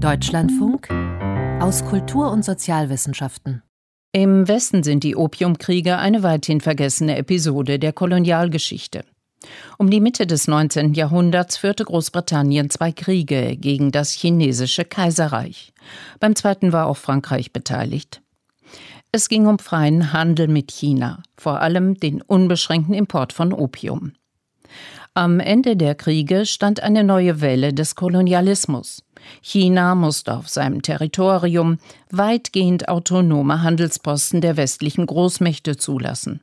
Deutschlandfunk aus Kultur- und Sozialwissenschaften. Im Westen sind die Opiumkriege eine weithin vergessene Episode der Kolonialgeschichte. Um die Mitte des 19. Jahrhunderts führte Großbritannien zwei Kriege gegen das chinesische Kaiserreich. Beim zweiten war auch Frankreich beteiligt. Es ging um freien Handel mit China, vor allem den unbeschränkten Import von Opium. Am Ende der Kriege stand eine neue Welle des Kolonialismus. China musste auf seinem Territorium weitgehend autonome Handelsposten der westlichen Großmächte zulassen.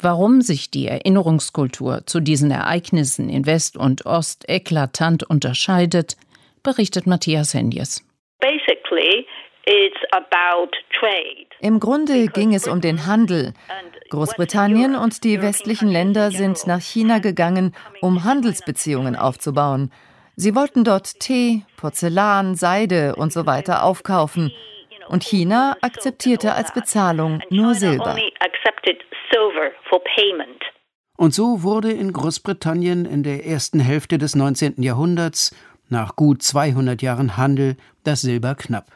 Warum sich die Erinnerungskultur zu diesen Ereignissen in West und Ost eklatant unterscheidet, berichtet Matthias Henjes. Im Grunde ging es um den Handel. Großbritannien und die westlichen Länder sind nach China gegangen, um Handelsbeziehungen aufzubauen. Sie wollten dort Tee, Porzellan, Seide und so weiter aufkaufen. Und China akzeptierte als Bezahlung nur Silber. Und so wurde in Großbritannien in der ersten Hälfte des 19. Jahrhunderts, nach gut 200 Jahren Handel, das Silber knapp.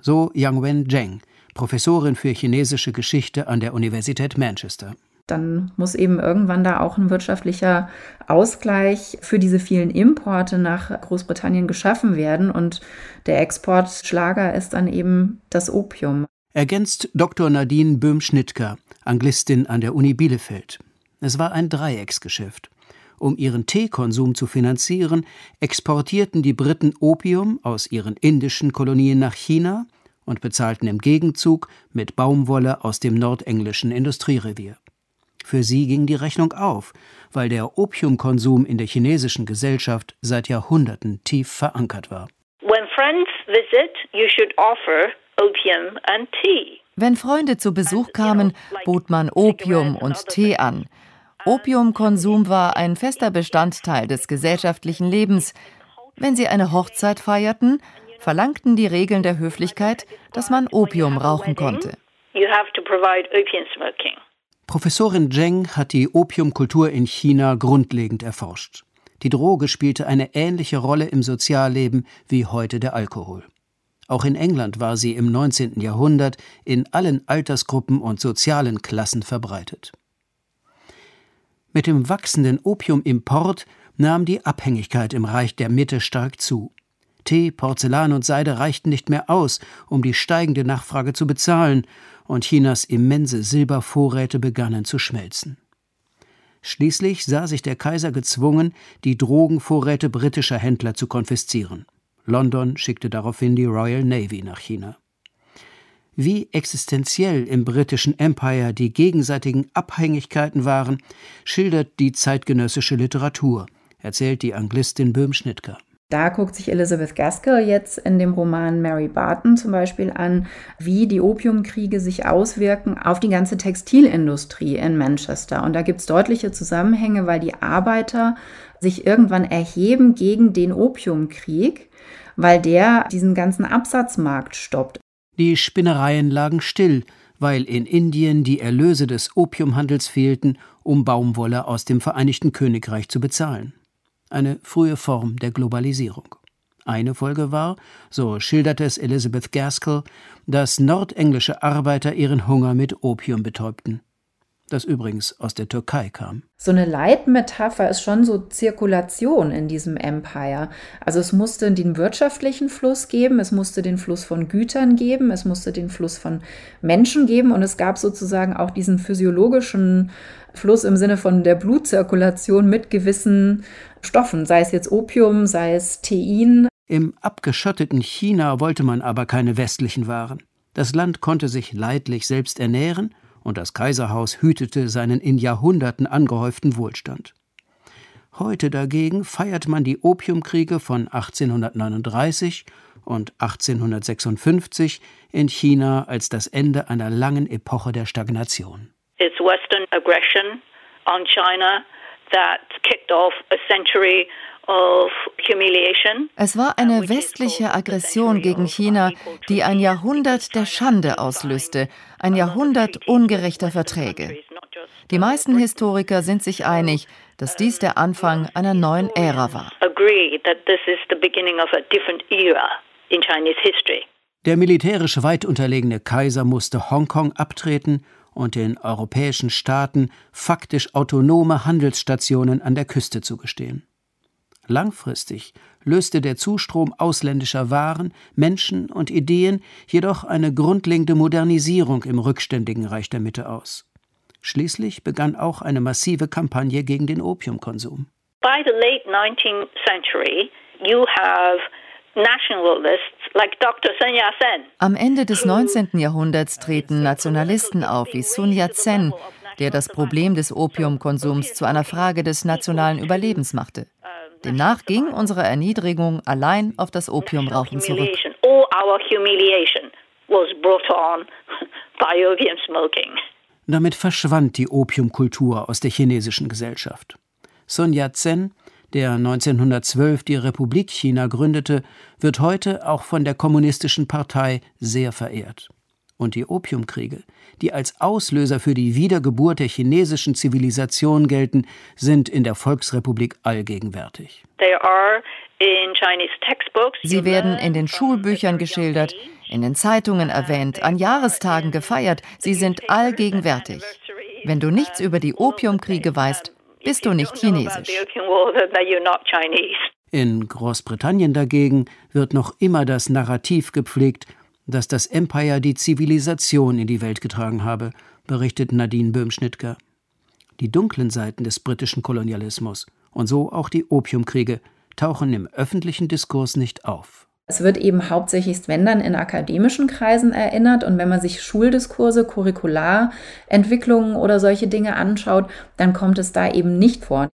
So Yang Wen Zheng, Professorin für chinesische Geschichte an der Universität Manchester. Dann muss eben irgendwann da auch ein wirtschaftlicher Ausgleich für diese vielen Importe nach Großbritannien geschaffen werden. Und der Exportschlager ist dann eben das Opium. Ergänzt Dr. Nadine Böhm-Schnittker, Anglistin an der Uni Bielefeld. Es war ein Dreiecksgeschäft. Um ihren Teekonsum zu finanzieren, exportierten die Briten Opium aus ihren indischen Kolonien nach China und bezahlten im Gegenzug mit Baumwolle aus dem nordenglischen Industrierevier. Für sie ging die Rechnung auf, weil der Opiumkonsum in der chinesischen Gesellschaft seit Jahrhunderten tief verankert war. Wenn Freunde zu Besuch kamen, bot man Opium und Tee an. Opiumkonsum war ein fester Bestandteil des gesellschaftlichen Lebens. Wenn sie eine Hochzeit feierten, verlangten die Regeln der Höflichkeit, dass man Opium rauchen konnte. Professorin Zheng hat die Opiumkultur in China grundlegend erforscht. Die Droge spielte eine ähnliche Rolle im Sozialleben wie heute der Alkohol. Auch in England war sie im 19. Jahrhundert in allen Altersgruppen und sozialen Klassen verbreitet. Mit dem wachsenden Opiumimport nahm die Abhängigkeit im Reich der Mitte stark zu. Tee, Porzellan und Seide reichten nicht mehr aus, um die steigende Nachfrage zu bezahlen, und Chinas immense Silbervorräte begannen zu schmelzen. Schließlich sah sich der Kaiser gezwungen, die Drogenvorräte britischer Händler zu konfiszieren. London schickte daraufhin die Royal Navy nach China. Wie existenziell im britischen Empire die gegenseitigen Abhängigkeiten waren, schildert die zeitgenössische Literatur, erzählt die Anglistin Böhm-Schnittker. Da guckt sich Elizabeth Gaskell jetzt in dem Roman Mary Barton zum Beispiel an, wie die Opiumkriege sich auswirken auf die ganze Textilindustrie in Manchester. Und da gibt es deutliche Zusammenhänge, weil die Arbeiter sich irgendwann erheben gegen den Opiumkrieg, weil der diesen ganzen Absatzmarkt stoppt. Die Spinnereien lagen still, weil in Indien die Erlöse des Opiumhandels fehlten, um Baumwolle aus dem Vereinigten Königreich zu bezahlen eine frühe Form der Globalisierung. Eine Folge war, so schilderte es Elizabeth Gaskell, dass nordenglische Arbeiter ihren Hunger mit Opium betäubten das übrigens aus der Türkei kam. So eine Leitmetapher ist schon so Zirkulation in diesem Empire. Also es musste den wirtschaftlichen Fluss geben, es musste den Fluss von Gütern geben, es musste den Fluss von Menschen geben und es gab sozusagen auch diesen physiologischen Fluss im Sinne von der Blutzirkulation mit gewissen Stoffen, sei es jetzt Opium, sei es Tein. Im abgeschotteten China wollte man aber keine westlichen Waren. Das Land konnte sich leidlich selbst ernähren und das Kaiserhaus hütete seinen in Jahrhunderten angehäuften Wohlstand. Heute dagegen feiert man die Opiumkriege von 1839 und 1856 in China als das Ende einer langen Epoche der Stagnation. It's Western aggression on China that kicked off a century es war eine westliche Aggression gegen China, die ein Jahrhundert der Schande auslöste, ein Jahrhundert ungerechter Verträge. Die meisten Historiker sind sich einig, dass dies der Anfang einer neuen Ära war. Der militärisch weit unterlegene Kaiser musste Hongkong abtreten und den europäischen Staaten faktisch autonome Handelsstationen an der Küste zugestehen. Langfristig löste der Zustrom ausländischer Waren, Menschen und Ideen jedoch eine grundlegende Modernisierung im rückständigen Reich der Mitte aus. Schließlich begann auch eine massive Kampagne gegen den Opiumkonsum. By the late 19th century, you have am Ende des 19. Jahrhunderts treten Nationalisten auf wie Sun Yat-sen, der das Problem des Opiumkonsums zu einer Frage des nationalen Überlebens machte. Demnach ging unsere Erniedrigung allein auf das Opiumrauchen zurück. Damit verschwand die Opiumkultur aus der chinesischen Gesellschaft. Sun Yat-sen, der 1912 die Republik China gründete, wird heute auch von der Kommunistischen Partei sehr verehrt. Und die Opiumkriege, die als Auslöser für die Wiedergeburt der chinesischen Zivilisation gelten, sind in der Volksrepublik allgegenwärtig. Sie werden in den Schulbüchern geschildert, in den Zeitungen erwähnt, an Jahrestagen gefeiert, sie sind allgegenwärtig. Wenn du nichts über die Opiumkriege weißt, bist du nicht chinesisch. In Großbritannien dagegen wird noch immer das Narrativ gepflegt, dass das Empire die Zivilisation in die Welt getragen habe, berichtet Nadine Böhm-Schnittger. Die dunklen Seiten des britischen Kolonialismus und so auch die Opiumkriege tauchen im öffentlichen Diskurs nicht auf. Es wird eben hauptsächlich, wenn dann, in akademischen Kreisen erinnert. Und wenn man sich Schuldiskurse, Curricularentwicklungen oder solche Dinge anschaut, dann kommt es da eben nicht vor.